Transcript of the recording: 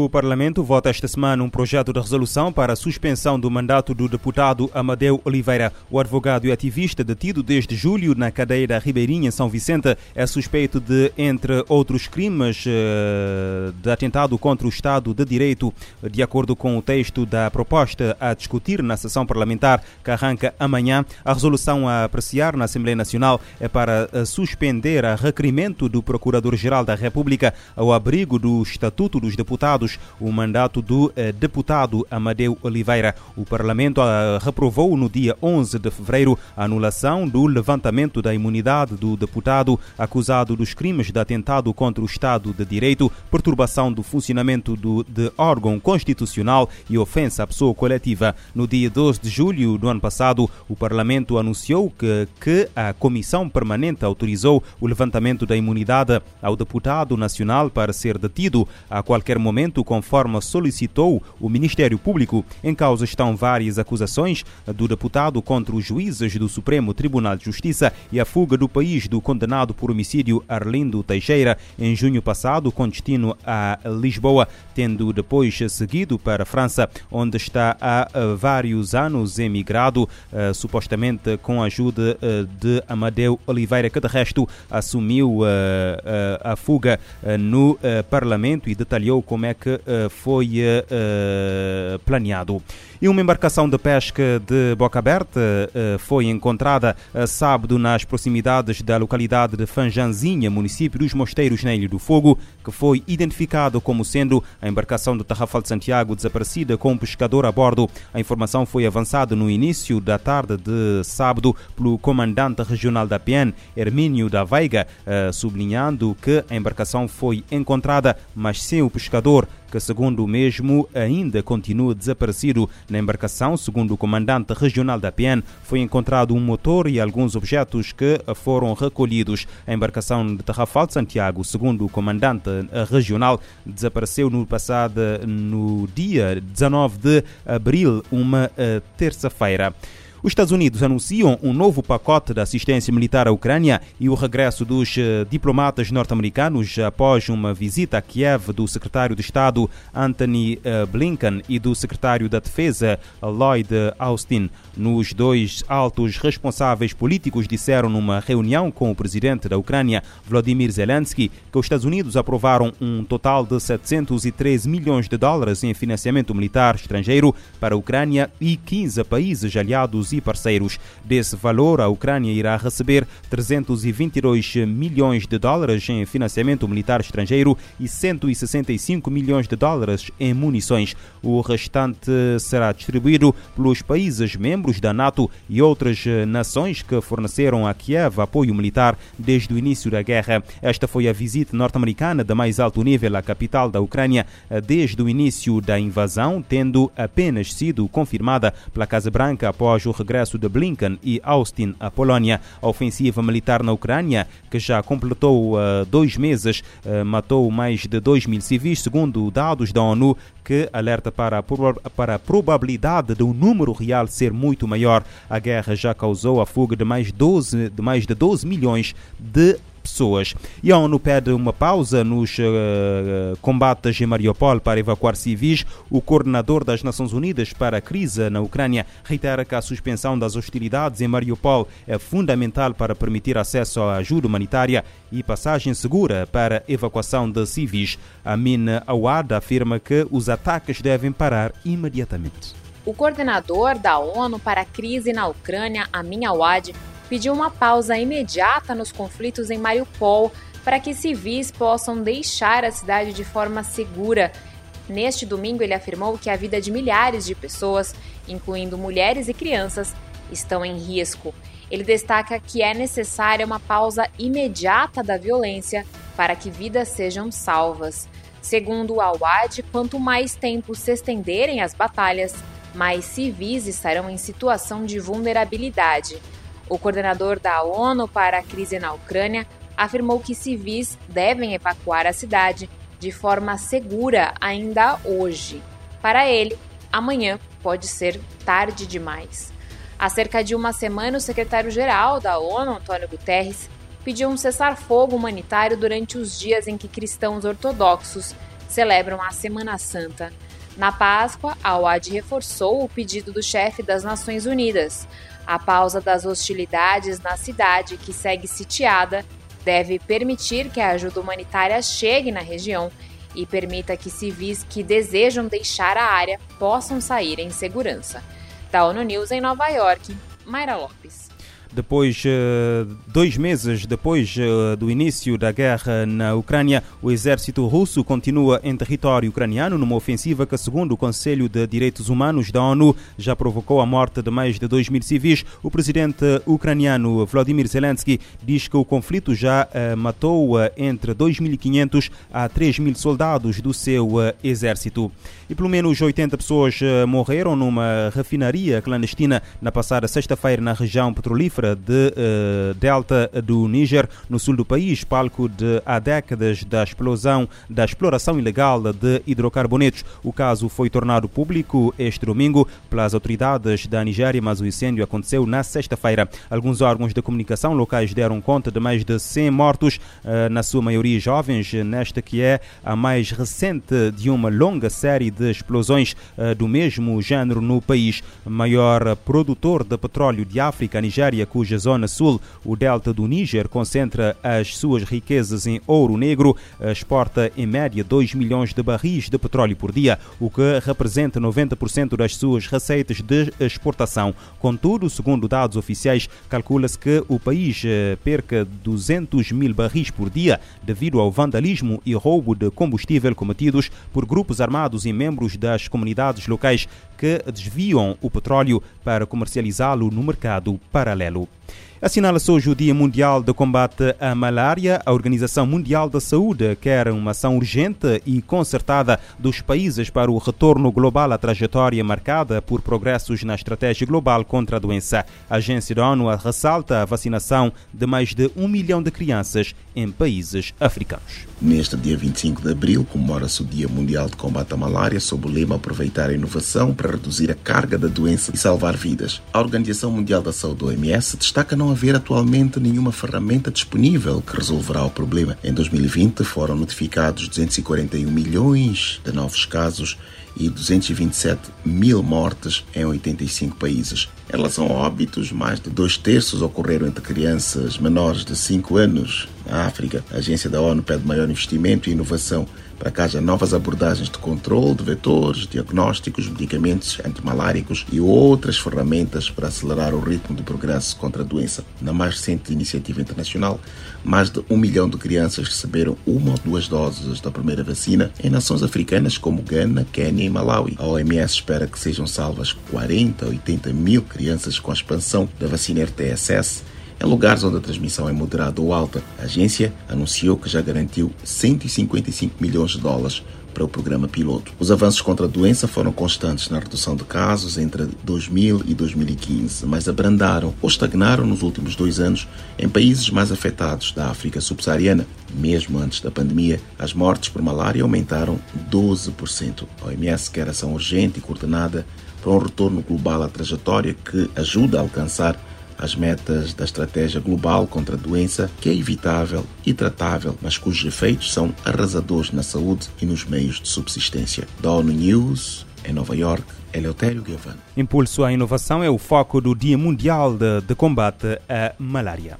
O Parlamento vota esta semana um projeto de resolução para a suspensão do mandato do deputado Amadeu Oliveira. O advogado e ativista detido desde julho na cadeia da Ribeirinha, São Vicente, é suspeito de, entre outros crimes, eh, de atentado contra o Estado de Direito. De acordo com o texto da proposta a discutir na sessão parlamentar que arranca amanhã, a resolução a apreciar na Assembleia Nacional é para eh, suspender a requerimento do Procurador-Geral da República ao abrigo do Estatuto dos Deputados o mandato do eh, deputado Amadeu Oliveira. O Parlamento ah, reprovou no dia 11 de fevereiro a anulação do levantamento da imunidade do deputado acusado dos crimes de atentado contra o Estado de Direito, perturbação do funcionamento do, de órgão constitucional e ofensa à pessoa coletiva. No dia 12 de julho do ano passado, o Parlamento anunciou que, que a Comissão Permanente autorizou o levantamento da imunidade ao deputado nacional para ser detido a qualquer momento conforme solicitou o Ministério Público. Em causa estão várias acusações do deputado contra os juízes do Supremo Tribunal de Justiça e a fuga do país do condenado por homicídio Arlindo Teixeira em junho passado, com destino a Lisboa, tendo depois seguido para a França, onde está há vários anos emigrado, eh, supostamente com a ajuda eh, de Amadeu Oliveira, que de resto assumiu eh, a fuga no Parlamento e detalhou como é que uh, foi uh, planeado. E uma embarcação de pesca de boca aberta uh, foi encontrada sábado nas proximidades da localidade de Fanjanzinha, município dos Mosteiros, na Ilha do Fogo, que foi identificado como sendo a embarcação do Tarrafal de Santiago desaparecida com um pescador a bordo. A informação foi avançada no início da tarde de sábado pelo comandante regional da PN, Hermínio da Veiga, sublinhando que a embarcação foi encontrada, mas sem o pescador que, segundo o mesmo, ainda continua desaparecido. Na embarcação, segundo o comandante regional da PN, foi encontrado um motor e alguns objetos que foram recolhidos. A embarcação de Tarrafal de Santiago, segundo o comandante regional, desapareceu no passado no dia 19 de abril, uma eh, terça-feira. Os Estados Unidos anunciam um novo pacote de assistência militar à Ucrânia e o regresso dos eh, diplomatas norte-americanos após uma visita a Kiev do secretário de Estado Anthony eh, Blinken e do secretário da Defesa Lloyd Austin. Nos dois altos responsáveis políticos disseram numa reunião com o presidente da Ucrânia, Vladimir Zelensky, que os Estados Unidos aprovaram um total de 713 milhões de dólares em financiamento militar estrangeiro para a Ucrânia e 15 países aliados e parceiros. Desse valor, a Ucrânia irá receber 322 milhões de dólares em financiamento militar estrangeiro e 165 milhões de dólares em munições. O restante será distribuído pelos países membros da NATO e outras nações que forneceram a Kiev apoio militar desde o início da guerra. Esta foi a visita norte-americana de mais alto nível à capital da Ucrânia desde o início da invasão, tendo apenas sido confirmada pela Casa Branca após o regresso de Blinken e Austin à Polónia. A ofensiva militar na Ucrânia, que já completou uh, dois meses, uh, matou mais de 2 mil civis, segundo dados da ONU, que alerta para a, para a probabilidade de um número real ser muito maior. A guerra já causou a fuga de mais, 12, de mais de 12 milhões de pessoas. E a ONU pede uma pausa nos uh, combates em Mariupol para evacuar civis. O coordenador das Nações Unidas para a crise na Ucrânia reitera que a suspensão das hostilidades em Mariupol é fundamental para permitir acesso à ajuda humanitária e passagem segura para evacuação de civis. Amin Awad afirma que os ataques devem parar imediatamente. O coordenador da ONU para a crise na Ucrânia, Amin Awad, pediu uma pausa imediata nos conflitos em Mariupol para que civis possam deixar a cidade de forma segura. Neste domingo, ele afirmou que a vida de milhares de pessoas, incluindo mulheres e crianças, estão em risco. Ele destaca que é necessária uma pausa imediata da violência para que vidas sejam salvas. Segundo o Awad, quanto mais tempo se estenderem as batalhas, mais civis estarão em situação de vulnerabilidade. O coordenador da ONU para a crise na Ucrânia afirmou que civis devem evacuar a cidade de forma segura ainda hoje. Para ele, amanhã pode ser tarde demais. Há cerca de uma semana, o secretário-geral da ONU, Antônio Guterres, pediu um cessar-fogo humanitário durante os dias em que cristãos ortodoxos celebram a Semana Santa. Na Páscoa, a OAD reforçou o pedido do chefe das Nações Unidas. A pausa das hostilidades na cidade, que segue sitiada, deve permitir que a ajuda humanitária chegue na região e permita que civis que desejam deixar a área possam sair em segurança. Da ONU News em Nova York, Mayra Lopes. Depois, eh, dois meses depois eh, do início da guerra na Ucrânia, o exército russo continua em território ucraniano numa ofensiva que, segundo o Conselho de Direitos Humanos da ONU, já provocou a morte de mais de 2 mil civis. O presidente ucraniano Vladimir Zelensky diz que o conflito já eh, matou entre 2.500 a 3 mil soldados do seu exército. E pelo menos 80 pessoas morreram numa refinaria clandestina na passada sexta-feira na região petrolífera de uh, delta do Níger, no sul do país, palco de há décadas da explosão da exploração ilegal de hidrocarbonetos. O caso foi tornado público este domingo pelas autoridades da Nigéria, mas o incêndio aconteceu na sexta-feira. Alguns órgãos de comunicação locais deram conta de mais de 100 mortos, uh, na sua maioria jovens, nesta que é a mais recente de uma longa série de explosões uh, do mesmo género no país. Maior produtor de petróleo de África, a Nigéria, cuja zona sul, o delta do Níger, concentra as suas riquezas em ouro negro, exporta em média 2 milhões de barris de petróleo por dia, o que representa 90% das suas receitas de exportação. Contudo, segundo dados oficiais, calcula-se que o país eh, perca 200 mil barris por dia devido ao vandalismo e roubo de combustível cometidos por grupos armados e membros das comunidades locais que desviam o petróleo para comercializá-lo no mercado paralelo. Assinala-se hoje o Dia Mundial de Combate à Malária. A Organização Mundial da Saúde quer uma ação urgente e concertada dos países para o retorno global à trajetória marcada por progressos na estratégia global contra a doença. A agência da ONU ressalta a vacinação de mais de um milhão de crianças em países africanos. Neste dia 25 de abril, comemora-se o Dia Mundial de Combate à Malária sob o lema Aproveitar a inovação para reduzir a carga da doença e salvar vidas. A Organização Mundial da Saúde, OMS, destaca não haver atualmente nenhuma ferramenta disponível que resolverá o problema. Em 2020 foram notificados 241 milhões de novos casos e 227 mil mortes em 85 países. Em relação a óbitos, mais de dois terços ocorreram entre crianças menores de 5 anos. Na África, a agência da ONU pede maior investimento e inovação para que haja novas abordagens de controle de vetores, diagnósticos, medicamentos antimaláricos e outras ferramentas para acelerar o ritmo de progresso contra a doença. Na mais recente iniciativa internacional, mais de um milhão de crianças receberam uma ou duas doses da primeira vacina em nações africanas como Gana, Quênia e Malawi. A OMS espera que sejam salvas 40 a 80 mil crianças com a expansão da vacina RTSS em lugares onde a transmissão é moderada ou alta, a agência anunciou que já garantiu 155 milhões de dólares para o programa piloto. Os avanços contra a doença foram constantes na redução de casos entre 2000 e 2015, mas abrandaram ou estagnaram nos últimos dois anos em países mais afetados da África subsaariana. Mesmo antes da pandemia, as mortes por malária aumentaram 12%. A OMS quer ação urgente e coordenada para um retorno global à trajetória que ajuda a alcançar as metas da estratégia global contra a doença, que é evitável e tratável, mas cujos efeitos são arrasadores na saúde e nos meios de subsistência. Da ONU News, em Nova York, Eleutério Gavan. Impulso à inovação é o foco do Dia Mundial de, de Combate à Malária.